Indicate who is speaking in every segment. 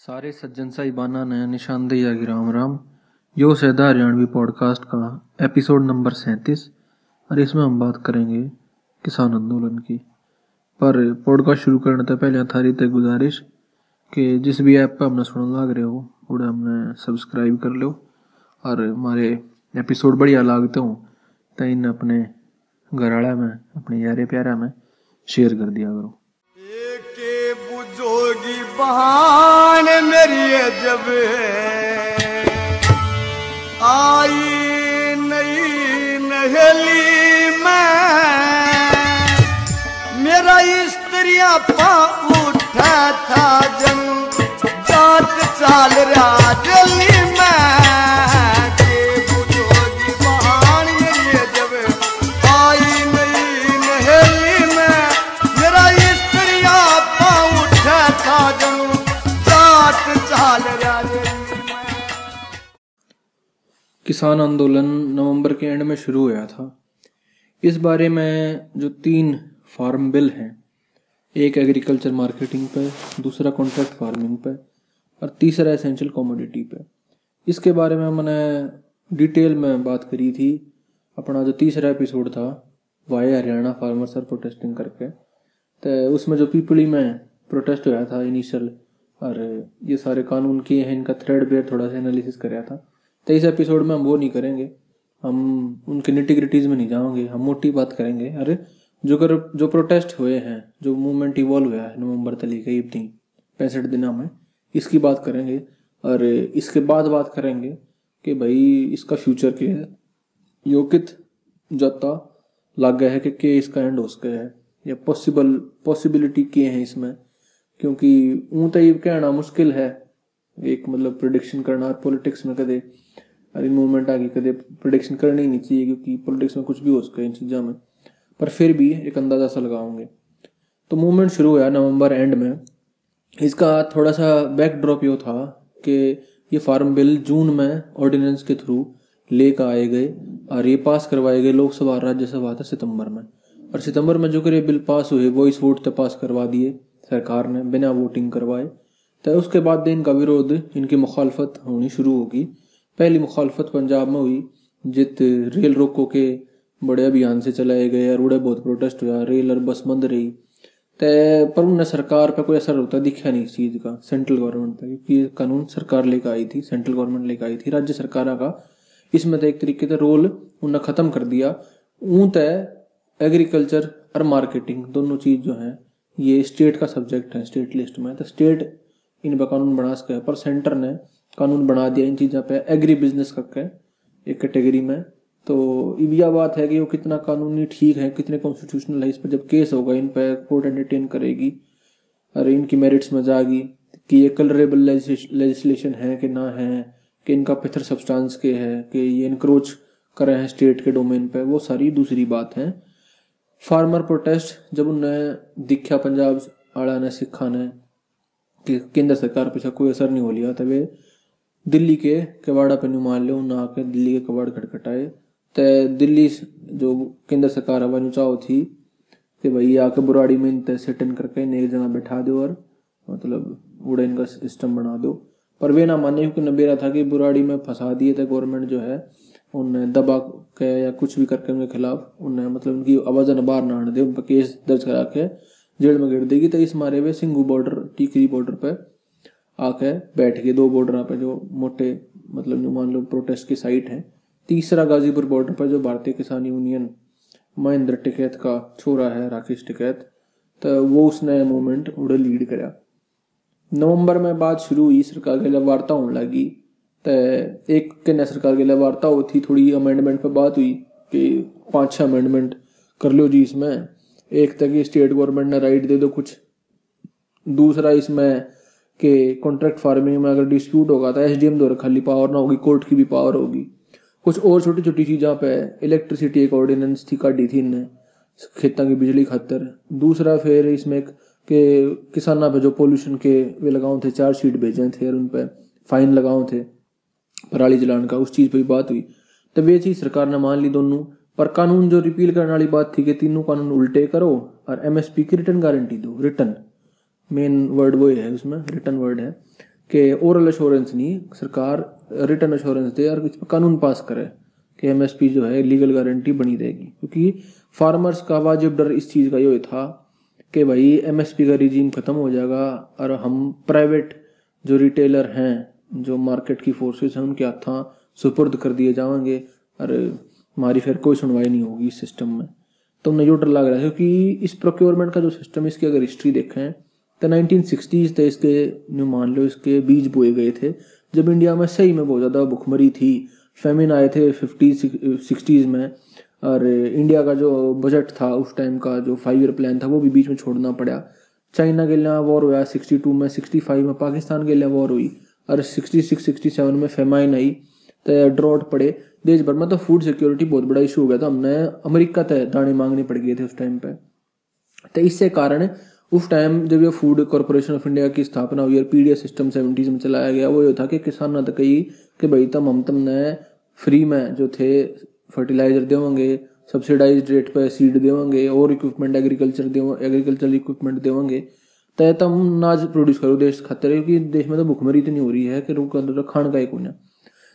Speaker 1: सारे सज्जन साहिबाना ने निशानदेही की राम राम। यो सैदा हरियाणवी पॉडकास्ट का एपिसोड नंबर सैंतीस। और इसमें हम बात करेंगे किसान आंदोलन की। पर पॉडकास्ट शुरू करने से पहले थारी तक गुजारिश कि जिस भी ऐप पर हमने सुन लग रहे हो, उड़े हमने सब्सक्राइब कर लो। और हमारे एपिसोड बढ़िया लागते हो तो इन अपने घर वाले में, अपने यारे प्यारा में शेयर कर दिया करो।
Speaker 2: के बहान मेरी जब आई नई नहली मैं। मेरा स्त्रिया पा उठा था जंग। जात चाल रहा
Speaker 1: किसान आंदोलन नवंबर के एंड में शुरू हुआ था। इस बारे में जो तीन फार्म बिल हैं, एक एग्रीकल्चर मार्केटिंग पे, दूसरा कॉन्ट्रैक्ट फ़ार्मिंग पे और तीसरा एसेंशियल कमोडिटी पे। इसके बारे में मैंने डिटेल में बात करी थी। अपना जो तीसरा एपिसोड था, why Haryana farmers are protesting करके तो उसमें जो पीपली में प्रोटेस्ट हुआ था इनिशियल और ये सारे कानून किए हैं, इनका थ्रेड बेयर थोड़ा सा एनालिसिस कराया था। तो इस एपिसोड में हम वो नहीं करेंगे। हम उनके निटिग्रिटीज में नहीं जाओगे। हम मोटी बात करेंगे। अरे, जो कर, जो प्रोटेस्ट हुए हैं, जो मूवमेंट इवॉल्व हुआ है, नवंबर तली के इतनी पैंसठ दिनों में, इसकी बात करेंगे। और इसके बाद बात करेंगे कि भाई इसका फ्यूचर क्या है। योकित जाता लग गया है कि के इसका एंड हो सके है। या पॉसिबल पॉसिबिलिटी के हैं इसमें। क्योंकि ऊँ तो ये कहना मुश्किल है। एक मतलब प्रिडिक्शन करना पॉलिटिक्स में कदे अरे मूवमेंट आगे कदे प्रिडिक्शन करनी ही नहीं चाहिए क्योंकि पॉलिटिक्स में कुछ भी हो सके इन चीज़ों में। पर फिर भी एक अंदाज़ा सा लगाओगे तो मूवमेंट शुरू हुआ नवंबर एंड में। इसका थोड़ा सा बैकड्रॉप ये था कि ये फार्म बिल जून में ऑर्डिनेंस के थ्रू लेकर आए गए और ये पास करवाए गए लोकसभा और राज्यसभा था सितंबर में। और सितंबर में जो करे बिल पास हुए वॉइस वोट तक पास करवा दिए सरकार ने, बिना वोटिंग करवाए। तो उसके बाद इनका विरोध, इनकी मुखालफत होनी शुरू होगी। पहली मुखालफत पंजाब में हुई, जित रेल रोको के बड़े अभियान से चलाए गए और उड़े बहुत प्रोटेस्ट हुआ, रेल और बस बंद रही। तो पर उन्हें सरकार पे कोई असर होता दिखा नहीं इस चीज़ का सेंट्रल गवर्नमेंट पे, क्योंकि ये कानून सरकार लेकर आई थी सेंट्रल गवर्नमेंट लेकर आई थी, राज्य सरकार का। इसमें तो एक तरीके से रोल उन्हें ख़त्म कर दिया। ऊँ तय एग्रीकल्चर और मार्केटिंग दोनों चीज़ जो है, ये स्टेट का सब्जेक्ट है स्टेट लिस्ट में। तो स्टेट इन पर कानून बना सके, पर सेंटर ने कानून बना दिया इन चीज़ों पे। एग्री बिज़नेस करके एक कैटेगरी में। तो यह बात है कि वो कितना कानूनी ठीक है, कितने कॉन्स्टिट्यूशनल है इस पर जब केस होगा, इन पर कोर्ट एंटरटेन करेगी। और इनकी मेरिट्स में जाएगी कि ये कलरेबल लेजिस्लेशन है कि ना है, कि इनका पिथर सब्सटेंस के है, कि ये इनक्रोच कर रहे हैं स्टेट के डोमेन पे, वो सारी दूसरी बात है। फार्मर प्रोटेस्ट जब उन्हें दिखा पंजाब आड़ा ने सिखा ने कि केंद्र सरकार पीछे कोई असर नहीं हो लिया, तबे दिल्ली के कबाड़ा पे मान लो उन्हें आके दिल्ली के कबाड़ खटखटाए। तो दिल्ली जो केंद्र सरकार हवा चाहो थी कि भाई आके बुराड़ी में इन सेट इन करके एक जगह बैठा दो और मतलब उड़े इनका सिस्टम बना दो। पर वे ना माने क्योंकि नबेरा था कि बुराड़ी में फंसा दिए थे गवर्नमेंट जो है, उन्हें दबा के या कुछ भी करके उनके खिलाफ उन्हें मतलब उनकी आवाज़ न बाहर ना आने दे, उन पर केस दर्ज करा के जेल में गिर देगी। तो इस मारे हुए सिंगू बॉर्डर टीकरी बॉर्डर पे आके बैठ गए दो बॉर्डर पे जो मोटे मतलब जो मान लो प्रोटेस्ट की साइट है, तीसरा गाजीपुर बॉर्डर पर जो भारतीय किसान यूनियन महेंद्र टिकैत का छोरा है, राकेश टिकैत तो वो उसने मूवमेंट उड़े लीड करा। नवंबर में बात शुरू हुई, सरकार के लिए वार्ता होने लगी तो एक कन्या सरकार के लिए वार्ता हुई, थी थोड़ी अमेंडमेंट पर बात हुई कि पाँच छः अमेंडमेंट कर लो जी इसमें, एक तक स्टेट गवर्नमेंट ने राइट दे दो कुछ, दूसरा इसमें कि कॉन्ट्रैक्ट फ़ार्मिंग में अगर डिस्प्यूट होगा तो एस डी एम द्वारा खाली पावर ना होगी कोर्ट की भी पावर होगी। कुछ और छोटी छोटी चीज़ों पे इलेक्ट्रिसिटी एक ऑर्डिनेंस थी, काटी थी इनने, खेतों की बिजली खातर। दूसरा फिर इसमें के किसाना पे जो पोल्यूशन के वे लगाओ थे, चार शीट भेजे थे और उन पर फाइन लगाओ थे, पराली जलान का, उस चीज़ पर बात हुई। तो वे चीज़ सरकार ने मान ली दोनों, पर कानून जो रिपील करने वाली बात थी कि तीनों कानून उल्टे करो और एमएसपी की रिटर्न गारंटी दो रिटर्न मेन वर्ड वो है उसमें रिटर्न वर्ड है, कि ओरल अश्योरेंस नहीं, सरकार रिटर्न अश्योरेंस दे और इस पर कानून पास करे कि एमएसपी जो है लीगल गारंटी बनी रहेगी। क्योंकि फार्मर्स का वाजिब डर इस चीज़ का ये था कि भाई एमएसपी का रिजीम ख़त्म हो जाएगा और हम प्राइवेट जो रिटेलर हैं, जो मार्केट की फोर्सेस हैं, उनके हाथों सुपुर्द कर दिए जाएँगे और हमारी फिर कोई सुनवाई नहीं होगी इस सिस्टम में। तो उन्हें जो डर लग रहा है, क्योंकि इस प्रोक्योरमेंट का जो सिस्टम इसकी अगर हिस्ट्री देखें तो नाइनटीन सिक्सटीज थे इसके, न्यू मान लो इसके बीज बोए गए थे। जब इंडिया में सही में बहुत ज़्यादा भुखमरी थी फेमिन आए थे फिफ्टी सिक्सटीज़ में, और इंडिया का जो बजट था उस टाइम का, जो फाइव ईयर प्लान था, वो भी बीच में छोड़ना पड़ा। चाइना के लिए वॉर हुआ सिक्सटी टू में सिक्सटी फाइव में, पाकिस्तान के लिए वॉर हुई, और सिक्सटी सिक्स सिक्सटी सेवन में फेमाइन आई तो ड्रॉट पड़े। देश भर में तो फ़ूड सिक्योरिटी बहुत बड़ा इशू हो गया था। हमने अमेरिका तक दाने मांगने पड़ गए थे उस टाइम पे। तो इससे कारण उस टाइम जब ये फ़ूड कॉरपोरेशन ऑफ़ इंडिया की स्थापना हुई और पी सिस्टम सेवेंटीज में चलाया गया, वो ये था कि किसान ना तो कही कि भाई तम हम तुमने फ्री में जो थे फर्टिलाइज़र देवेंगे सब्सिडाइज रेट पर सीड देवेंगे, और इक्विपमेंट एग्रीकल्चर देव एग्रीकल्चर इक्विपमेंट देवेंगे तय तम नाज प्रोड्यूस करो देश खातर, क्योंकि देश में तो भुखमरी इतनी हो रही है कि रुक खान का एक होना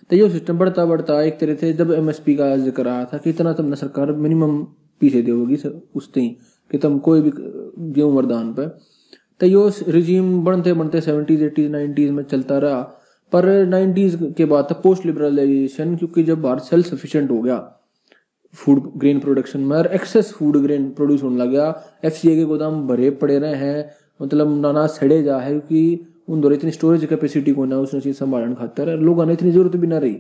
Speaker 1: तो ये सिस्टम बढ़ता बढ़ता एक तरह से जब एमएसपी का ज़िक्र आया था कि इतना तुमने सरकार मिनिमम पीछे देगी उस तीन कि तुम कोई भी गेहूँ वरदान पे। तो यो रिजीम बनते बनते सेवेंटीज एटीज नाइन्टीज में चलता रहा। पर नाइन्टीज के बाद था पोस्ट लिबरलाइजेशन क्योंकि जब भारत सेल्फ सफिशियंट हो गया फ़ूड ग्रेन प्रोडक्शन में, और एक्सेस फ़ूड ग्रेन प्रोड्यूस होने लग गया एफ़ के गोदाम भरे पड़े रहे हैं। मतलब नाना सड़े जा है, क्योंकि उन दौरे इतनी स्टोरेज कैपेसिटी को ना उसने चीज़ संभालने खातर लोगों ने इतनी ज़रूरत भी ना रही।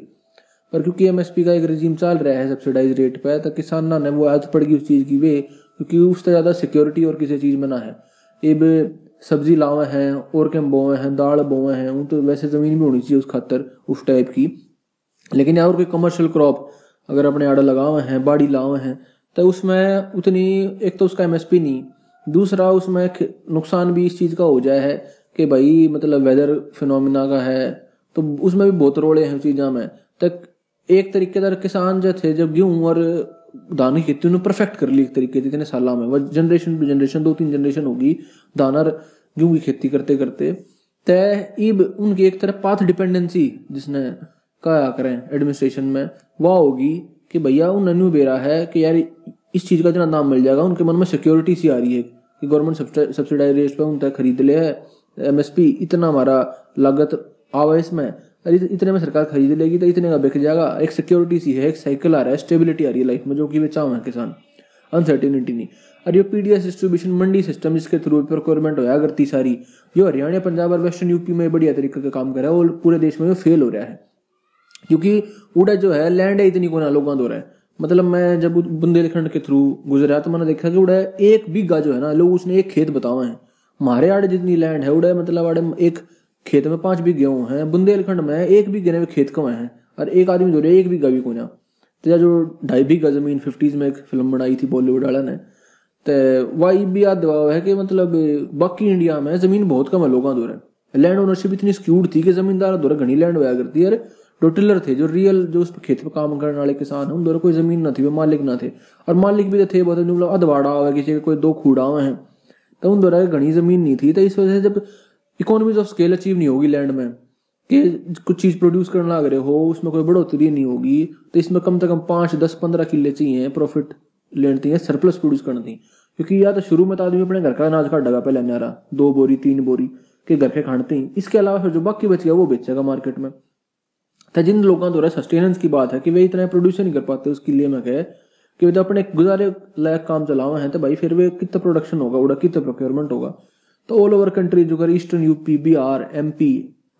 Speaker 1: पर क्योंकि एमएसपी का एक रिजीम चल रहा है सब्सिडाइज रेट पे तो किसान ना वो आदत पड़ गई उस चीज़ की वे क्योंकि उससे ज़्यादा सिक्योरिटी और किसी चीज़ में ना है। अब सब्ज़ी लावे हैं और के बोए हैं, दाल बोए हैं, उन तो वैसे ज़मीन भी होनी चाहिए उस खातर, उस टाइप की। लेकिन और कोई कमर्शियल क्रॉप अगर अपने आड़े लगावे हैं, बाड़ी लावे हैं तो उसमें उतनी, एक तो उसका एमएसपी नहीं। दूसरा, उसमें नुकसान भी इस चीज़ का हो जाए है कि भाई मतलब वेदर फिनोमिना का है तो उसमें भी बहुत रोड़े हैं चीज़ों में। तक एक तरीके से किसान जो थे, जब गेहूँ और दाने की खेती उन्होंने परफेक्ट कर ली एक तरीके से, इतने साल में। वह जनरेशन टू जनरेशन दो तीन जनरेशन होगी, दाना गेहूँ की खेती करते करते तय इब उनकी एक तरह पाथ डिपेंडेंसी जिसने कहा करें एडमिनिस्ट्रेशन में, वह होगी कि भैया उन अनु बेरा है कि यार इस चीज़ का इतना दाम मिल जाएगा, उनके मन में सिक्योरिटी सी आ रही है कि गवर्नमेंट सब्सिडाइज रेट पे उन तक खरीद ले है एमएसपी इतना हमारा लागत आवा इसमें इतने में सरकार खरीद लेगी तो इतने का बिक जाएगा। एक सिक्योरिटी सी है, एक साइकिल आ रहा है स्टेबिलिटी आ रही है लाइफ में, जो कि वे चाह है किसान। अनसर्टिनिटी नहीं। और ये पीडीएस डिस्ट्रीब्यूशन मंडी सिस्टम इसके थ्रू प्रोक्योरमेंट होया करती सारी जो हरियाणा, पंजाब और वेस्टर्न यूपी में बढ़िया तरीके का काम कर रहा है, वो पूरे देश में फेल हो रहा है। क्योंकि उड़ा जो है लैंड है इतनी को ना लोगों दो रहा है मतलब मैं जब बुंदेलखंड के थ्रू गुजरा तो मैंने देखा कि उड़ा एक बीघा जो है ना, लोग उसने एक खेत बतावा है। हमारे आड़े जितनी लैंड है, उड़ा मतलब आड़े एक खेत में पाँच बीघे हैं बुंदेलखंड में एक बीघे में खेत कमाए हैं, और एक आदमी जो एक भी कोना। तो जो ढाई बीघा ज़मीन फिफ्टीज में एक फ़िल्म बनाई थी बॉलीवुड वाला ने तो वही भी याद दबाव है कि मतलब बाकी इंडिया में ज़मीन बहुत कम है लोगों दौर लैंड ओनरशिप इतनी स्क्यूड थी कि जमींदार दौर घनी लैंड हुआ करती है। जो टिलर थे, जो रियल जो उस खेत पर काम करने वाले किसान है, उन दौर कोई ज़मीन ना थी, वो मालिक ना थे। और मालिक भी तो थे बहुत मतलब अधवाड़ा हुआ किसी के, कोई दो खूड़ा हुए हैं। तो उन दौर घनी ज़मीन नहीं थी तो इस वजह से जब इकोनॉमीज ऑफ़ स्केल अचीव नहीं होगी लैंड में। कि कुछ चीज़ प्रोड्यूस करने लग रहे हो, उसमें कोई बढ़ोतरी नहीं होगी तो इसमें कम से कम पाँच, दस, पंद्रह किले चाहिए प्रॉफिट लेने चाहिए सरप्लस प्रोड्यूस करना चाहिए क्योंकि या तो शुरू में तो आदमी अपने घर का अनाज का डगा पे लेने आ रहा दो बोरी, तीन बोरी, के घर के खानते ही इसके अलावा फिर जो बाकी बच गया वो बेचेगा मार्केट में। तो जिन लोगों द्वारा सस्टेनेंस की बात है, कि वे इतना प्रोड्यूस नहीं कर पाते उसके लिए मैं कहे कि वे तो अपने गुजारे लायक काम चलावा है तो भाई फिर वे कितना प्रोडक्शन होगा, उड़ा कितना प्रोक्योरमेंट होगा। तो ऑल ओवर कंट्री जो eastern UP Bihar MP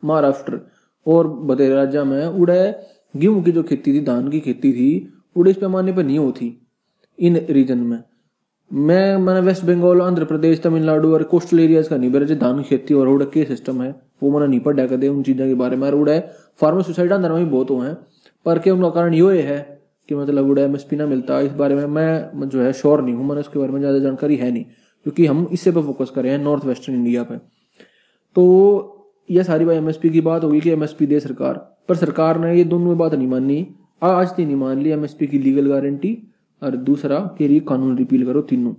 Speaker 1: Maharashtra और बतेरे राज्य में उड़े गेहूँ की जो खेती थी, धान की खेती थी, उड़े इस पैमाने पर नहीं होती इन रीजन में। मैं, मैंने वेस्ट बंगाल आंध्र प्रदेश तमिलनाडु और कोस्टल एरियाज़ का नहीं मेरा जो धान की खेती और उड़ा के सिस्टम है, वो मैंने नहीं पढ़ा कर उन चीज़ों के बारे में। उड़ा फार्मर सुसाइड अंदर में बहुत हुए हैं, पर क्या उनका कारण ये है कि मतलब उड़ा एम ना मिलता इस बारे में मैं जो है श्योर नहीं हूँ, मैंने उसके बारे में ज़्यादा जानकारी है नहीं। क्योंकि हम इससे पे फोकस कर रहे हैं नॉर्थ वेस्टर्न इंडिया पे। तो यह सारी बात एमएसपी की बात होगी कि एमएसपी दे सरकार। पर सरकार ने ये दोनों में बात नहीं माननी आज तीन नहीं मान ली एमएसपी की लीगल गारंटी और दूसरा कि ये कानून रिपील करो तीनों।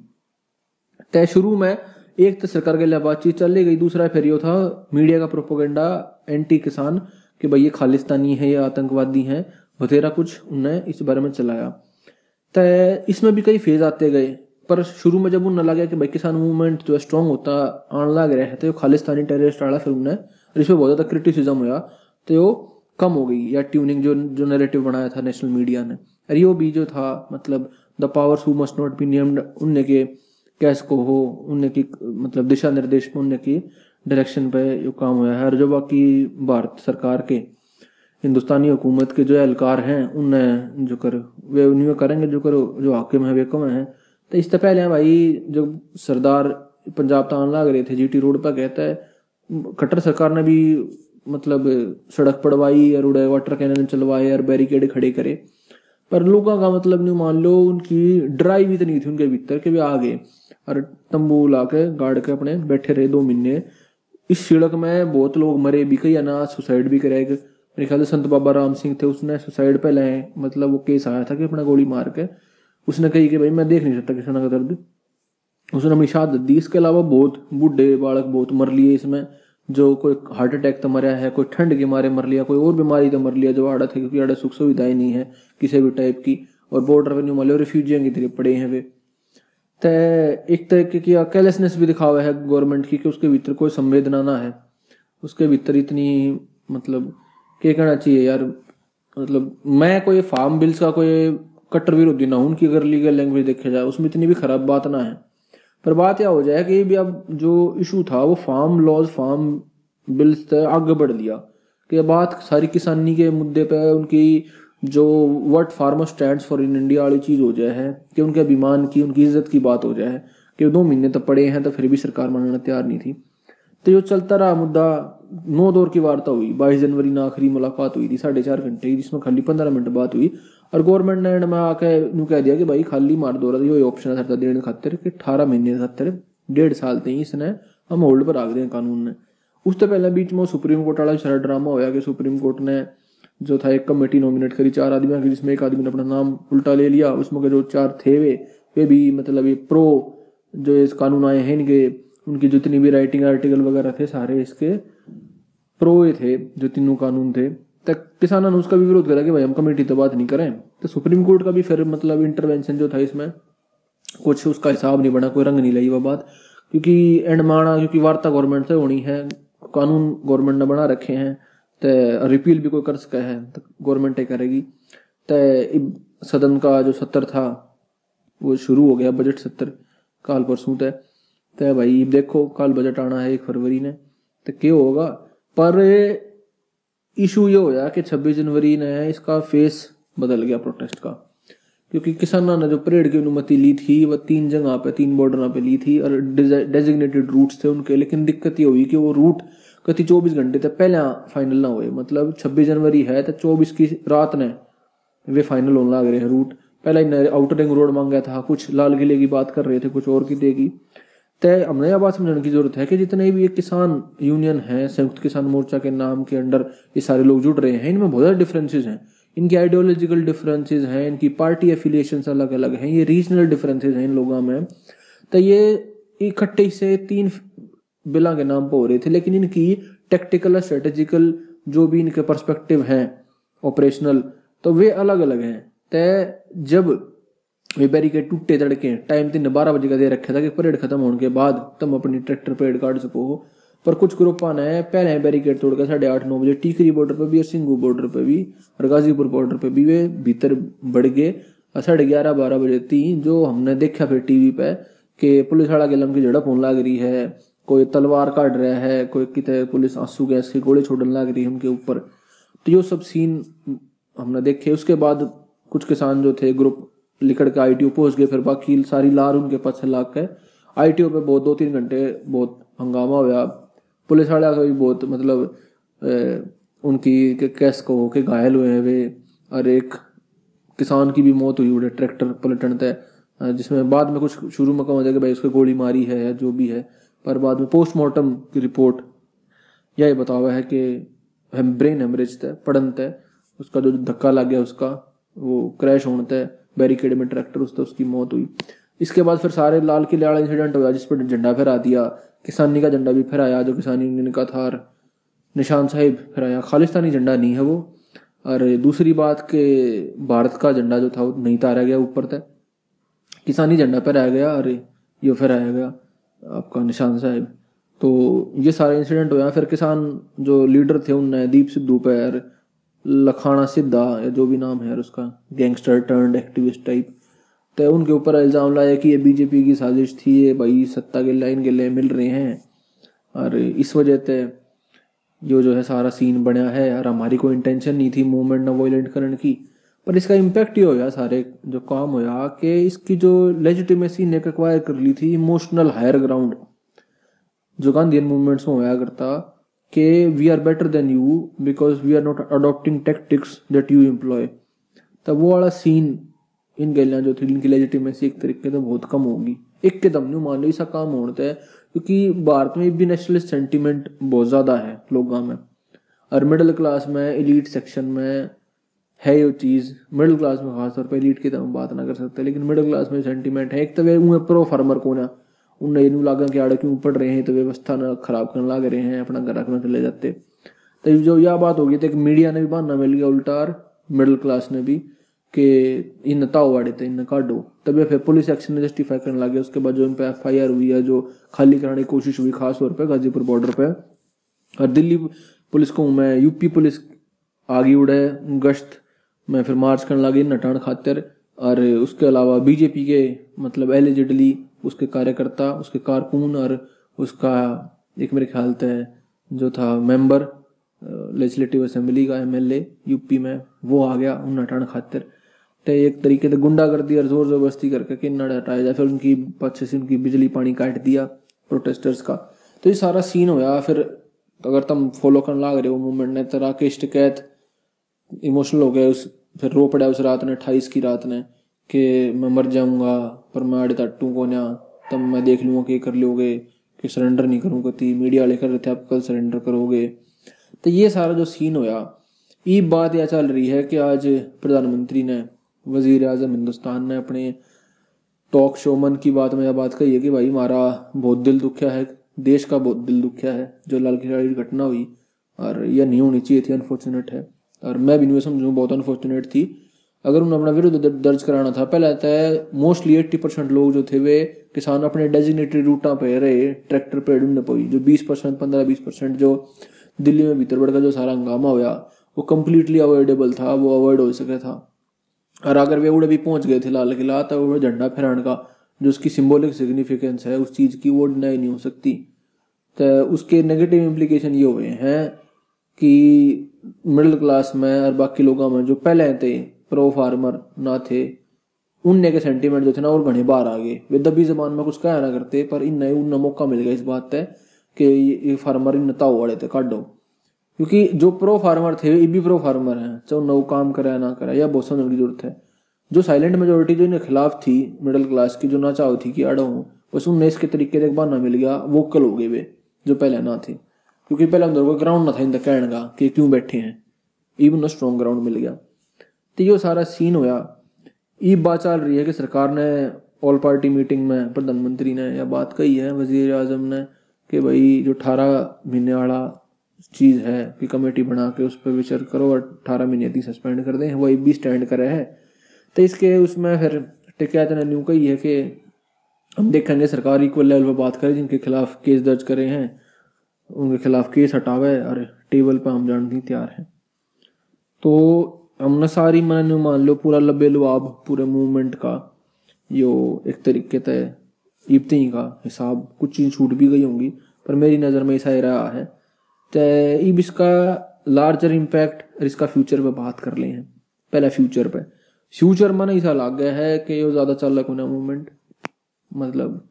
Speaker 1: तय शुरू में एक तो सरकार के लिए बातचीत चल गई, दूसरा फिर यो था मीडिया का प्रोपोगंडा एंटी किसान कि भाई ये खालिस्तानी है, या आतंकवादी हैं बथेरा कुछ उन्हें इस बारे में चलाया। तो इसमें भी कई फ़ेज़ आते गए। पर शुरू में जब उन्हें लगा कि भाई किसान मूवमेंट जो है स्ट्रॉन्ग होता, आने लग रहा है तो खालिस्तानी टेररिस्ट आड़ा फिर उन्हें और इसमें बहुत ज़्यादा क्रिटिसिज्म हुआ तो वो कम हो गई, या ट्यूनिंग जो जो नैरेटिव बनाया था नेशनल मीडिया ने। अरे वो भी जो था मतलब the powers who must not be named उनने के कैस को हो, उनने की मतलब दिशा निर्देश में उनने की डायरेक्शन पे जो काम हुआ है। और जो बाकी भारत सरकार के हिंदुस्तानी हुकूमत के जो एहलकार हैं, उनने जो कर, वे उन्हें करेंगे जो करो, जो हाकिम है, वे कम है? तो इससे पहले भाई जो सरदार पंजाब तान लाग रहे थे जीटी रोड पर कहता है खट्टर सरकार ने भी मतलब सड़क पड़वाई और उड़े वाटर कैनन चलवाए और बैरिकेड खड़े करे। पर लोगों का मतलब नहीं, मान लो उनकी ड्राइव इतनी थी उनके भीतर के भी आ गए और तंबू ला के, गाड़ के अपने बैठे रहे दो महीने। इस सड़क में बहुत लोग मरे भी, कई अनाज सुसाइड भी करेगा मेरे ख्याल संत बाबा राम सिंह थे, उसने सुसाइड पे लाए मतलब वो केस आया था कि अपना गोली मार के उसने कही कि भाई मैं देख नहीं सकता किसान का दर्द उसने अपनी शहादत दी। इसके अलावा बहुत बूढ़े बालक बहुत मर लिए इसमें। जो कोई हार्ट अटैक तो मरा है, कोई ठंड के मारे मर लिया, कोई और बीमारी तो मर लिया, जो आड़ा थे, क्योंकि आड़ा सुख सुविधाएँ नहीं है किसी भी टाइप की। और बॉर्डर पे नहीं मान रिफ्यूजियों की तरह पड़े हैं वे। तो एक तरीके की केयरलेसनेस भी दिखा हुआ है गवर्नमेंट की कि उसके भीतर कोई संवेदना ना है। उसके भीतर इतनी मतलब क्या कहना चाहिए यार? मतलब मैं कोई फार्म बिल्स का कोई कट्टर विरोधी ना उनकी अगर लीगल लैंग्वेज देखा जाए, उसमें इतनी भी खराब बात ना है। पर बात यह हो जाए कि भी अब जो इशू था, वो फार्म लॉज फार्म बिल्स तक आगे बढ़ दिया कि बात सारी किसानी के मुद्दे पर उनकी जो word farmer stand for in India वाली चीज़ हो जाए है, कि उनके अभिमान की, उनकी इज़्ज़त की बात हो जाए कि दो महीने तक पड़े हैं तो फिर भी सरकार मानना तैयार नहीं थी। तो जो चलता रहा मुद्दा नौ दौर की वार्ता हुई। बाईस जनवरी ना आखिरी मुलाकात हुई थी, साढ़े चार घंटे की जिसमें खाली पंद्रह मिनट बात हुई। और गवर्नमेंट ने एंड में आके कह दिया कि भाई खाली मार दो रहा यो ऑप्शन था देने खातिर कि अठारह महीने खातिर, डेढ़ साल तक इसने हम होल्ड पर रख दें कानून ने। उससे पहले बीच में सुप्रीम कोर्ट वाला सारा ड्रामा होया कि सुप्रीम कोर्ट ने जो था एक कमेटी नॉमिनेट करी, चार आदमियों की, जिसमें एक आदमी ने अपना नाम उल्टा ले लिया, उसमें के जो चार थे वे वे भी मतलब ये प्रो जो इस कानून आए हैं इनके, उनकी जितनी भी राइटिंग आर्टिकल वगैरह थे सारे इसके प्रो थे, जो तीनों कानून थे तक किसानों ने उसका भी विरोध करा कि भाई, हम कमेटी तो बात नहीं करें। तो सुप्रीम कोर्ट का भी फिर मतलब इंटरवेंशन जो था इसमें, कुछ उसका हिसाब नहीं बना, कोई रंग नहीं लाई वो बात। क्योंकि एंड माना, क्योंकि वार्ता गवर्नमेंट से होनी है, कानून गवर्नमेंट ने बना रखे हैं तो रिपील भी कोई कर सका है तो गवर्नमेंट करेगी। तो सदन का जो सत्र था, वो शुरू हो गया बजट सत्र काल परसों तय तो भाई, देखो, कल बजट आना है एक फरवरी ने तो क्या होगा? पर इशू ये होया कि 26 जनवरी ने इसका फेस बदल गया प्रोटेस्ट का। क्योंकि किसानों ने जो परेड की अनुमति ली थी, वह तीन जगह पे, तीन बॉर्डर पे ली थी और डेजिग्नेटेड रूट्स थे उनके। लेकिन दिक्कत ये हुई कि वो रूट कति चौबीस घंटे तक पहले फाइनल ना हुए। मतलब छब्बीस जनवरी है तो चौबीस की रात ने वे फाइनल होने लग रहे हैं रूट पहले आउटर रिंग रोड मांगा था, कुछ लाल किले की बात कर रहे थे, कुछ और की। देगी तय हमने यह बात समझने की ज़रूरत है कि जितने भी ये किसान यूनियन है, संयुक्त किसान मोर्चा के नाम के अंडर ये सारे लोग जुड़ रहे हैं, इनमें बहुत ज़्यादा डिफरेंसेज हैं। इनकी आइडियोलॉजिकल डिफरेंसेज हैं, इनकी पार्टी एफिलिएशन अलग अलग हैं, ये रीजनल डिफरेंसेज हैं इन लोगों में। तो ये इकट्ठे से तीन बिला के नाम पर हो रहे थे, लेकिन इनकी टेक्टिकल और स्ट्रेटेजिकल जो भी इनके परस्पेक्टिव हैं ऑपरेशनल तो वे अलग अलग हैं। तय जब वे बैरिकेड टूटे तड़के, टाइम तीन बारह बजे का दे रखा था कि परेड खत्म होने के बाद तुम अपनी ट्रैक्टर परेड काट सको पर कुछ ग्रुप है, पहले बैरिकेड तोड़ कर साढ़े आठ, नौ बजे, टीकरी बॉर्डर पर भी और सिंगू बॉर्डर पर भी और गाजीपुर बॉर्डर पर भी वे भीतर बढ़ गए। और साढ़े ग्यारह, बारह बजे तीन जो हमने देखा फिर टीवी पे कि पुलिस वाला के लंबी झड़प होने लग रही है, कोई तलवार काट रहा है, कोई कितने पुलिस आँसू गैस के गोले छोड़ने लग रही है उनके ऊपर। तो ये सब सीन हमने देखे। उसके बाद कुछ किसान जो थे ग्रुप लिकड़ के आई पहुँच गए फिर बाकी सारी लार उनके पास से लाग के आई पे बहुत दो तीन घंटे बहुत हंगामा हुआ पुलिस वाले का भी बहुत मतलब ए, उनकी कैस को होके घायल हुए हैं वे। और एक किसान की भी मौत हुई उड़े ट्रैक्टर पलटन तय जिसमें बाद में कुछ शुरू में कहा जाएगा भाई उसको गोली मारी है या जो भी है पर बाद में पोस्टमार्टम की रिपोर्ट। यह बता हुआ है कि ब्रेन हेमरेज तय पड़न तय उसका जो धक्का लग गया उसका वो क्रैश होने तय बैरिकेड में ट्रैक्टर उस उसकी मौत हुई। इसके बाद फिर सारे लाल किले वाला इंसिडेंट हुआ जिस पर झंडा फहरा दिया। किसानी का झंडा भी फहराया, जो किसानी यूनियन का था, निशान साहिब फहराया। खालिस्तानी झंडा नहीं है वो। और दूसरी बात के भारत का झंडा जो था, वो नहीं तारा गया ऊपर तक। किसानी झंडा फहराया गया और ये फहराया गया आपका निशान साहिब। तो ये सारे इंसिडेंट हुआ फिर किसान जो लीडर थे, उनने दीप सिद्धू पर लखाना सिद्धा, या जो भी नाम है उसका गैंगस्टर टर्न एक्टिविस्ट टाइप तो उनके ऊपर इल्ज़ाम लाया कि ये बीजेपी की साजिश थी, ये भाई सत्ता के लाइन के लिए मिल रहे हैं। और इस वजह से जो जो है सारा सीन बनया है, और हमारी कोई इंटेंशन नहीं थी मूवमेंट ना वॉयलेंट करने की। पर इसका इम्पैक्ट ये होया सारे, जो काम होया कि इसकी जो लेजिटिमेसी ने एक्वायर कर ली थी इमोशनल हायर ग्राउंड जो गांधीन मूवमेंट्स में होया करता कि we are better than you because we are not adopting tactics that you employ तब वो वाला सीन इन गलियाँ जो थी, इनकी लेजिटिमेसी एक तरीके से बहुत कम होगी। एक कदम नहीं, मान लो, ऐसा काम होता है क्योंकि भारत में भी नेशनलिस्ट सेंटीमेंट बहुत ज़्यादा है लोगों में। और मिडिल क्लास में एलिट सेक्शन में है ये चीज़। मिडिल क्लास में खासतौर पर एलिट की तो हम बात ना कर सकते, लेकिन मिडिल क्लास में सेंटीमेंट है। एक तो वे उन्हें प्रो फार्मर को ना उन्हें लागा के आड़े क्यों पढ़ रहे हैं तो व्यवस्था ना खराब करने लग रहे हैं, अपना घर रखना चले जाते। तो जो यह बात होगी तो एक मीडिया ने भी बहाना मिल गया उल्टा मिडिल क्लास ने भी, कि इन ताओ वाड़े थे इन काटो तभी फिर पुलिस एक्शन ने जस्टिफाई करने लगे, उसके बाद जो इन पे एफ़ हुई है, जो खाली कराने की कोशिश हुई खास तौर पर गाजीपुर बॉर्डर पर और दिल्ली पुलिस को मैं यूपी पुलिस आगे उड़े, गश्त, में फिर मार्च करने लगी नटान खातिर। और उसके अलावा बीजेपी के मतलब एलिजिडली उसके कार्यकर्ता, उसके कारकुन और उसका एक मेरे ख्याल से जो था मेंबर लेजिस्लेटिव असेंबली का एमएलए यूपी में, वो आ गया उन हटाने खातिर। तो एक तरीके से गुंडा कर दिया ज़ोर ज़बरदस्ती करके कि किन्नड़ हटाया जाए, फिर उनकी पीछे से उनकी बिजली पानी काट दिया प्रोटेस्टर्स का। तो ये सारा सीन होया, फिर तो अगर तुम फॉलो करने लग रहे हो मूवमेंट ने तो राकेश टिकैत इमोशनल हो गए उस, फिर रो पड़ा उस रात ने, अट्ठाईस की रात ने, कि मैं मर जाऊँगा, पर मैं आड़े तट्टू को ना तब मैं देख लूँगा कि कर लोगे, कि सरेंडर नहीं करूँगा। थी मीडिया वाले कर रहे थे, आप कल सरेंडर करोगे। तो ये सारा जो सीन होया, ये बात यह चल रही है कि आज प्रधानमंत्री ने, वज़ीर अजम हिंदुस्तान ने अपने टॉक शो मन की बात में यह बात कही है कि भाई, हमारा बहुत दिल दुखिया है, देश का बहुत दिल दुखिया है। जो लाल किला की घटना हुई, और यह नहीं होनी चाहिए थी अनफॉर्चुनेट है। और मैं भी नहीं समझूँ, बहुत अनफॉर्चुनेट थी। अगर उन्हें अपना विरुद्ध दर्ज कराना था, पहले तो मोस्टली एट्टी परसेंट लोग जो थे वे किसान अपने डेजिग्नेटेड रूटा पे रहे ट्रैक्टर पे ढूँढने पाई जो बीस परसेंट, पंद्रह बीस परसेंट जो दिल्ली में भीतर बढ़कर जो सारा हंगामा हुआ वो कम्प्लीटली अवॉइडेबल था, वो अवॉइड हो सके था। और अगर वे उड़े भी पहुँच गए थे लाल किला तो वो झंडा फहराने का जो उसकी सिम्बोलिक सिग्निफिकेंस है, उस चीज़ की वो डिनाई नहीं हो सकती। तो उसके नेगेटिव इम्प्लीकेशन ये हुए हैं कि मिडिल क्लास में और बाकी लोगों में जो पहले थे प्रो फार्मर ना थे। उनने के सेंटीमेंट जो थे ना और घने बाहर आ गए। वे दबी जबान में कुछ कहा ना करते, पर इन नए उन मौका मिल गया इस बात पे कि ये फार्मर इन ताओ वाले थे काटो क्योंकि जो प्रो फार्मर थे, ये भी प्रो फार्मर हैं, चाहे नौ काम करे ना करे, या बहुत समझने की ज़रूरत है। जो साइलेंट मेजोरिटी जो इनके खिलाफ थी मिडिल क्लास की, जो ना चाहो थी कि अड़ो हूँ बस उनने इसके तरीके से एक बहाना मिल गया वोकल हो गए वे, जो पहले ना थे। क्योंकि पहले अंदर कोई ग्राउंड ना था इनका कहने का, कि क्यों बैठे हैं। इवन स्ट्रॉन्ग ग्राउंड मिल गया। तो ये सारा सीन होया। ये बात चल रही है कि सरकार ने ऑल पार्टी मीटिंग में, प्रधानमंत्री ने यह बात कही है, वज़ीर आज़म ने कि भाई जो अठारह महीने वाला चीज़ है कि कमेटी बना के उस पर विचार करो और अठारह महीने तक सस्पेंड कर दें, वही भी स्टैंड करे है। तो इसके उसमें फिर टिकैत ने न्यू कही है कि हम देखेंगे सरकार इक्वल लेवल पर बात करे, जिनके खिलाफ केस दर्ज करे हैं, उनके खिलाफ केस हटावे और टेबल पर हम जानने तैयार हैं। तो हमने सारी मान मान लो, पूरा लबे लुआब पूरे मूवमेंट का, यो एक तरीके तय इब्ती का हिसाब, कुछ चीज़ छूट भी गई होंगी, पर मेरी नज़र में ऐसा ही रहा है। तो इब इसका लार्जर इम्पैक्ट और इसका फ्यूचर पे बात कर ले हैं पहले फ्यूचर पे। फ्यूचर में ऐसा लग गया है कि ये ज़्यादा चल रहा है मूवमेंट मतलब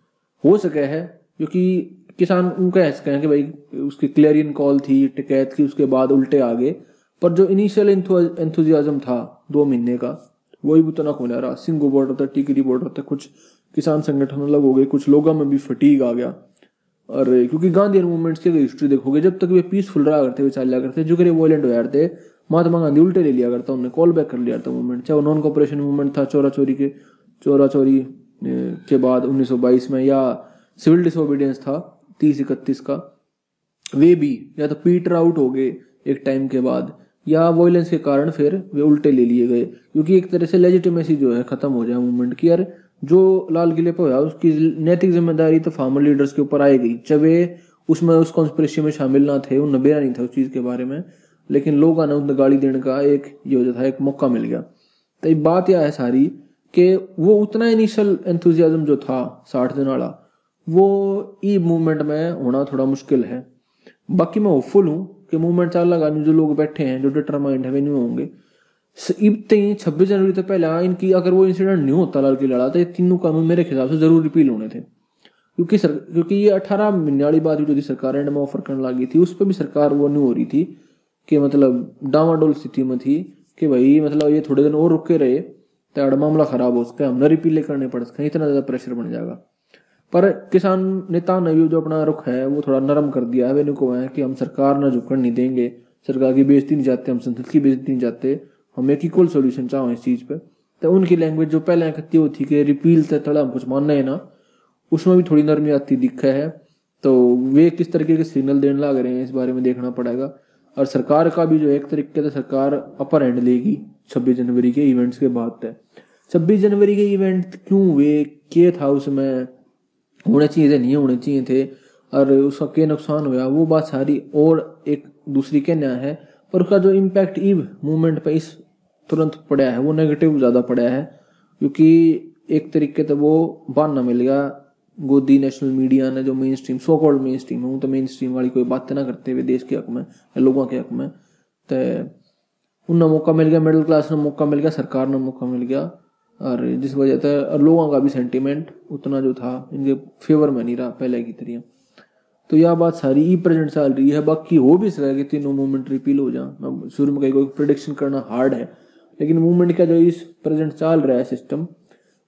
Speaker 1: हो सके है, क्योंकि किसान उनका ऐसा कहें कि भाई, उसकी क्लियरियन कॉल थी, टिकैत की, उसके बाद उल्टे आ गए पर जो इनिशियल एंथुजियाजम था दो महीने का, वही भी उतना होने रहा। सिंगू बॉर्डर था टिकरी बॉर्डर था कुछ किसान संगठन अलग हो गए, कुछ लोगों में भी फटीक आ गया। और क्योंकि गांधी मूवमेंट्स की हिस्ट्री देखोगे, जब तक वे पीसफुल रहा करते हुए चल करते, जो कि वॉयलेंट हो थे, महात्मा गांधी उल्टे ले लिया करता उन्होंने कॉल बैक कर लिया था मूवमेंट चाहे वो नॉन कॉपरेशन मूवमेंट था चोरा चोरी के चोरा चोरी के बाद 1922 में, या सिविल डिसोबीडियंस था, तीस इकतीस का, वे भी, या तो पीटर आउट हो गए एक टाइम के बाद। या वॉयलेंस के कारण फिर वे उल्टे ले लिए गए। क्योंकि एक तरह से लेजिटिमेसी जो है खत्म हो जाए मूवमेंट की। यार जो लाल किले पर हुआ, उसकी नैतिक ज़िम्मेदारी तो फार्मर लीडर्स के ऊपर आएगी चाहे वे उसमें उस कॉन्स्परेसी में शामिल ना थे उन्हें बेरा नहीं था उस चीज़ के बारे में। लेकिन लोग आने उन्हें गाली देने का एक ये हो था, एक मौका मिल गया। तो बात यह है सारी कि वो उतना इनिशियल एंथुजियाज्म जो था साठ दिन वाला, वो ई मूवमेंट में होना थोड़ा मुश्किल है। बाकी मैं होपफुल हूँ कि मूवमेंट चाल लगा, जो लोग बैठे हैं, जो डिटरमाइंड है, वे नहीं होंगे। इतने छब्बीस जनवरी तो पहले इनकी अगर वो इंसिडेंट नहीं होता लाल की लड़ा तो ये तीनों कानून मेरे हिसाब से ज़रूर रिपील होने थे। क्योंकि सर, क्योंकि ये अठारह महीने वाली बात जो थी, सरकार एंड में ऑफ़र करने लगी थी, उस पर भी सरकार वो नहीं हो रही थी कि मतलब डामाडोल स्थिति में थी कि भाई मतलब ये थोड़े दिन और रुके रहे तो मामला खराब हो सके हमने रिपीले करने पड़ सके इतना ज़्यादा प्रेशर बन जाएगा। पर किसान नेता ने भी जो अपना रुख है, वो थोड़ा नरम कर दिया है। वे को है कि हम सरकार ना झुकड़ नहीं देंगे। सरकार की बेजती नहीं जाते हम संसद की बेजती नहीं जाते हम एक इक्वल सोल्यूशन चाहो इस चीज़ पे। तो उनकी लैंग्वेज जो पहले कहती थी कि रिपील से थोड़ा हम कुछ मानना है ना, उसमें भी थोड़ी नरमी आती दिखा है। तो वे किस तरीके के सिग्नल देने लग रहे हैं, इस बारे में देखना पड़ेगा। और सरकार का भी जो एक तरीके से सरकार अपर हैंड लेगी छब्बीस जनवरी के इवेंट्स के बाद। छब्बीस जनवरी के इवेंट क्यों हुए? के था उसमें? होने चाहिए थे नहीं होने चाहिए थे। और उसका क्या नुकसान हुआ वो बात सारी और एक दूसरी के न्याय है। पर उसका जो इम्पैक्ट ईव मूवमेंट पर इस तुरंत पड़ा है, वो नेगेटिव ज़्यादा पड़ा है। क्योंकि एक तरीके से वो बहाना मिल गया। गोदी नेशनल मीडिया ने जो mainstream so called mainstream है, वो तो मेन स्ट्रीम वाली कोई बात ना करते हुए देश के हक में या लोगों के हक में। तो उन्हें मौका मिल गया मिडिल क्लास ने मौका मिल गया, सरकार ने मौका मिल गया। और जिस वजह से और लोगों का भी सेंटीमेंट उतना जो था, इनके फेवर में नहीं रहा पहले की तरह। तो यह बात सारी ई प्रेजेंट चल रही है। बाकी हो भी सके कि तीनों मूवमेंट रिपील हो जाए। शुरू में कहीं कोई प्रोडिक्शन करना हार्ड है, लेकिन मूवमेंट का जो इस प्रेजेंट चल रहा है सिस्टम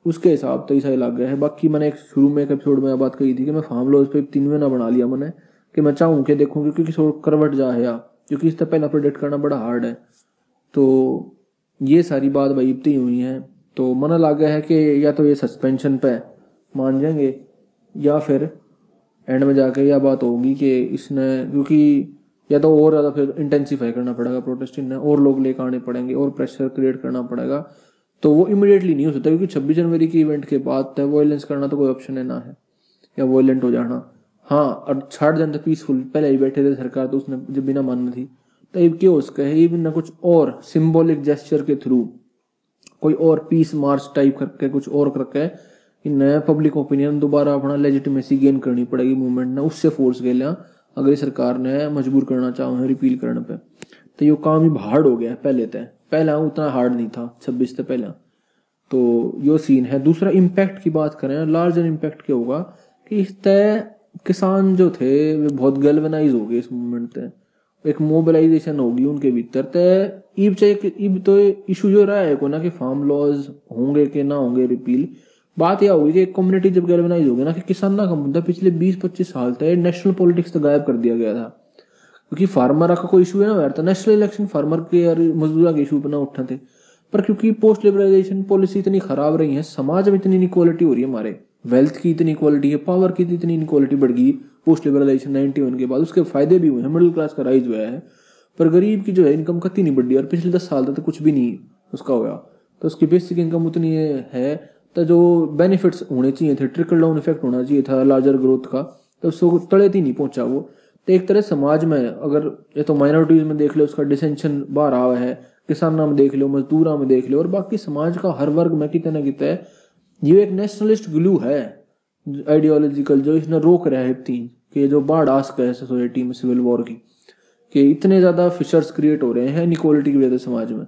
Speaker 1: उसके हिसाब तो ऐसा ही लग गया है। बाकी मैंने एक शुरू में एक एपिसोड में बात कही थी कि मैं फार्म लॉज पे तीन महीना बना लिया मैंने, कि मैं चाहूँ कि देखूँ क्योंकि किसी करवट जा है क्योंकि इससे पहला प्रोडिक्ट करना बड़ा हार्ड है। तो ये सारी बात भाई हुई हैं। तो मन लग है कि या तो ये सस्पेंशन पे मान जाएँगे, या फिर एंड में जाके यह बात होगी कि इसने, क्योंकि या तो और ज़्यादा फिर इंटेंसीफाई करना पड़ेगा प्रोटेस्ट ने, और लोग लेकर आने पड़ेंगे, और प्रेशर क्रिएट करना पड़ेगा। तो वो इमिडिएटली नहीं हो सकता, क्योंकि छब्बीस जनवरी के इवेंट के बाद तय वायलेंस करना तो कोई ऑप्शन है ना है, या वायलेंट हो जाना। हाँ और छाट जनता पीसफुल पहले ही बैठे थे सरकार तो उसने जब बिना मानना थी तो क्या उसका है ये ना कुछ और सिंबॉलिक जेस्चर के थ्रू कोई और पीस मार्च टाइप करके, कुछ और करके, कि नया पब्लिक ओपिनियन दोबारा अपना लेजिटिमेसी गेन करनी पड़ेगी मूवमेंट ने, उससे फोर्स के लिया अगर सरकार ने मजबूर करना चाहो रिपील करने पे। तो ये काम ही हार्ड हो गया पहले तय पहला उतना हार्ड नहीं था, छब्बीस से पहला। तो यो सीन है। दूसरा इम्पैक्ट की बात करें लार्जर इम्पैक्ट क्या होगा, कि इस तय किसान जो थे, वे बहुत गलवनाइज हो गए इस मूवमेंट तय एक मोबिलाइजेशन होगी उनके भीतर। तो ईब चाहिए ईब तो इशू जो रहा है को ना कि फार्म लॉज होंगे कि ना होंगे रिपील बात यह होगी कि एक कम्युनिटी जब गैल्वनाइज होगी ना कि किसान का मुद्दा पिछले 20-25 साल तक नेशनल पॉलिटिक्स तो गायब कर दिया गया था। क्योंकि फार्मर का कोई इशू है ना, यार नेशनल इलेक्शन फार्मर के यार मजदूर के इशू बना उठा थे। पर क्योंकि पोस्ट लिबरलाइजेशन पॉलिसी इतनी खराब रही है, समाज में इतनी इनक्वालिटी हो रही है हमारे। वेल्थ की इतनी इक्वालिटी है पावर की इतनी इनक्वालिटी बढ़ गई पोस्ट लिबरलाइजेशन नाइनटी के बाद उसके फ़ायदे भी हुए हैं मिडिल क्लास का राइज हुआ है, पर गरीब की जो है इनकम कती नहीं बढ़ी और पिछले दस साल तक तो कुछ भी नहीं उसका हुआ। तो उसकी बेसिक इनकम उतनी है तो जो बेनिफिट्स होने चाहिए थे ट्रिकल डाउन इफ़ेक्ट होना चाहिए था लार्जर ग्रोथ का तो उसको तड़े ही नहीं पहुँचा वो। तो एक तरह समाज में अगर ये तो माइनॉरिटीज में देख लो, उसका डिसेंशन बाहर आ है, किसाना में देख लो, मजदूरा में देख लो, और बाकी समाज का हर वर्ग में कितने कितने, ये एक नेशनलिस्ट ग्लू है। आइडियोलॉजिकल जो इसने रोक रहा है इतनी कि जो बाढ़ आस्क है सोसाइटी में सिविल वॉर की, कि इतने ज़्यादा फिशर्स क्रिएट हो रहे हैं इनक्वालिटी की वजह से समाज में।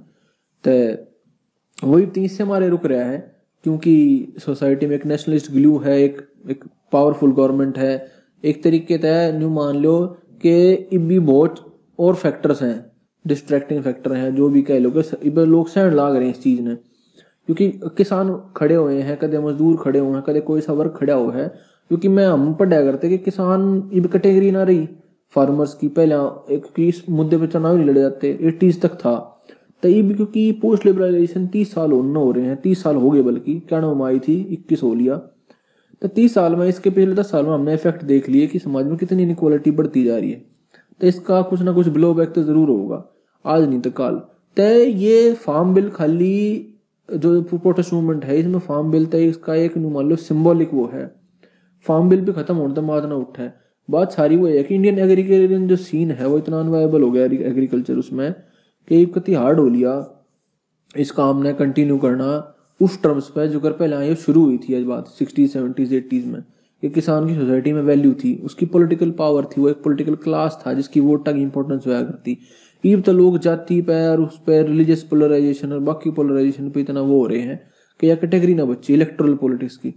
Speaker 1: तो वही तीस से हमारे रुक रहा है, क्योंकि सोसाइटी में एक नेशनलिस्ट ग्लू है, एक एक पावरफुल गवर्नमेंट है। एक तरीके तय न्यू मान लो कि इबी बहुत और फैक्टर्स हैं डिस्ट्रैक्टिंग फैक्टर हैं, जो भी कह लो कि लोग सहन लाग रहे हैं इस चीज़ ने क्योंकि किसान खड़े हुए हैं, कदे मजदूर खड़े हुए हैं, कदे कोई सा वर्ग खड़ा हुआ है, क्योंकि मैं हम पढ़ा करते कि किसान कैटेगरी ना रही। फार्मर्स की पहले एक इस मुद्दे पे चुनाव नहीं लड़े जाते, एटीज तक था। तई भी क्योंकि पोस्ट लिबरलाइजेशन तीस साल होना हो रहे हैं, तीस साल हो गए बल्कि क्या नाम आई थी, इक्कीस हो लिया। तो तीस साल में, इसके पिछले दस साल में हमने इफ़ेक्ट देख लिए कि समाज में कितनी इनक्वालिटी बढ़ती जा रही है। तो इसका कुछ ना कुछ ब्लो बैक तो ज़रूर होगा, आज नहीं तो कल। तय ये फार्म बिल खाली जो प्रोटेस्ट मूवमेंट है, इसमें फार्म बिल तय, इसका एक मान लो सिंबॉलिक वो है। फार्म बिल भी खत्म होने तो बाद ना उठा है। बात सारी वो है कि इंडियन एग्रीकल्चर जो सीन है, वो इतना अनवायबल हो गया एग्रीकल्चर उसमें कि कति हार्ड हो लिया इस काम ने कंटिन्यू करना उस टर्म्स पे जो कर पहले आई शुरू हुई थी आज बात सिक्सटीज सेवेंटीज एट्टीज में। कि किसान की सोसाइटी में वैल्यू थी, उसकी पॉलिटिकल पावर थी, वो एक पॉलिटिकल क्लास था जिसकी वोट तक इंपॉर्टेंस हुआ करती। ईब तो लोग जाति पे और उस पर रिलीजियस पोलराइजेशन और बाकी पोलराइजेशन पे इतना वो हो रहे हैं कि यह कैटेगरी ना बच्ची इलेक्ट्रल पॉलिटिक्स की।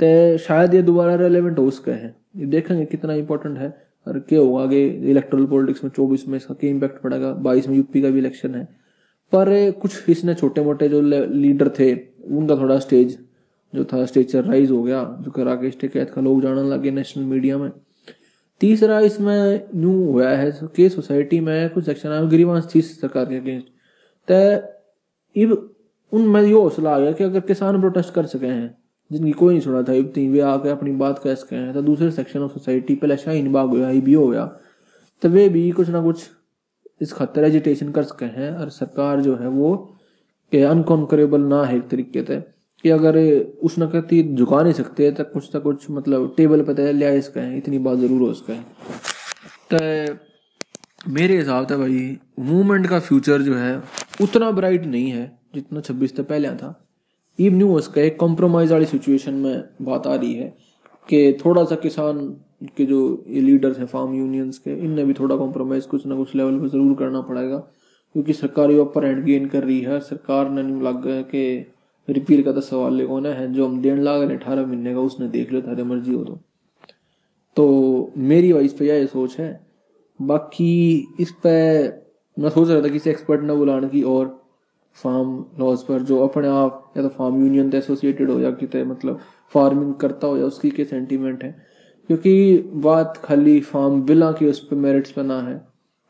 Speaker 1: तो शायद ये दोबारा रेलिवेंट हो उसका है। ये देखेंगे कितना इंपॉर्टेंट है और क्या होगा आगे इलेक्ट्रल पॉलिटिक्स में चौबीस में इसका क्या इम्पैक्ट पड़ेगा, बाईस में यूपी का भी इलेक्शन है। पर कुछ इसने छोटे मोटे जो लीडर थे, उनका थोड़ा स्टेज जो था स्टेचर राइज हो गया, जो के कैद का लोग जानने लगे नेशनल मीडिया में। तीसरा इसमें न्यू हुआ है कि सोसाइटी में कुछ सेक्शन आए गिरीवांश थी सरकार के अगेंस्ट। तो इब उनमें ये हौसला आ गया कि अगर किसान प्रोटेस्ट कर सके हैं, जिनकी कोई नहीं सुना था, इब तीन वे आके अपनी बात कह सके हैं तो दूसरे सेक्शन ऑफ़ सोसाइटी पहले शाहीन बाग हुआ हो भी हो गया तो वे भी कुछ ना कुछ इस खतर एजिटेशन कर सके हैं, और सरकार जो है वो अनकॉन्करेबल ना है एक तरीके से। कि अगर उस नकती झुका नहीं सकते तो कुछ ना कुछ मतलब टेबल पर तो लिया इसका है, इतनी बात ज़रूर हो इसका है। तो मेरे हिसाब से भाई, मूवमेंट का फ्यूचर जो है, उतना ब्राइट नहीं है जितना छब्बीस तक पहले था। ईव न्यू उसका एक कॉम्प्रोमाइज वाली सिचुएशन में बात आ रही है कि थोड़ा सा किसान के जो ये लीडर्स हैं फार्म यूनियंस के, इनने भी थोड़ा कॉम्प्रोमाइज कुछ ना कुछ लेवल पर ज़रूर करना पड़ेगा। क्योंकि सरकार ये अपर हैंड गेन कर रही है, सरकार ने लग गया कि रिपील का तो सवाल कौन है जो हम देने लाग रहे अठारह महीने का उसने देख लो थारे मर्ज़ी हो तो। तो मेरी वाइस पे यह सोच है, बाकी इस पे मैं सोच रहा था किसी एक्सपर्ट ना बुलाने की और फार्म लॉज पर, जो अपने आप या तो फार्म यूनियन से एसोसिएटेड हो या कि मतलब फ़ार्मिंग करता हो या उसकी के सेंटीमेंट है। क्योंकि बात खाली फार्म बिला की उस पर मेरिट्स पर ना है,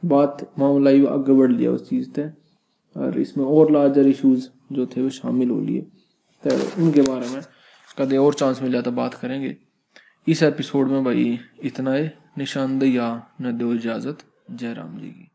Speaker 1: बात मामला आगे बढ़ लिया उस चीज़ से और इसमें और लार्जर इश्यूज़ जो थे वो शामिल हो लिए। तो उनके बारे में कदे और चांस मिल जाता बात करेंगे। इस एपिसोड में भाई इतना है। निशानदेही न दो इजाज़त। जय राम जी की।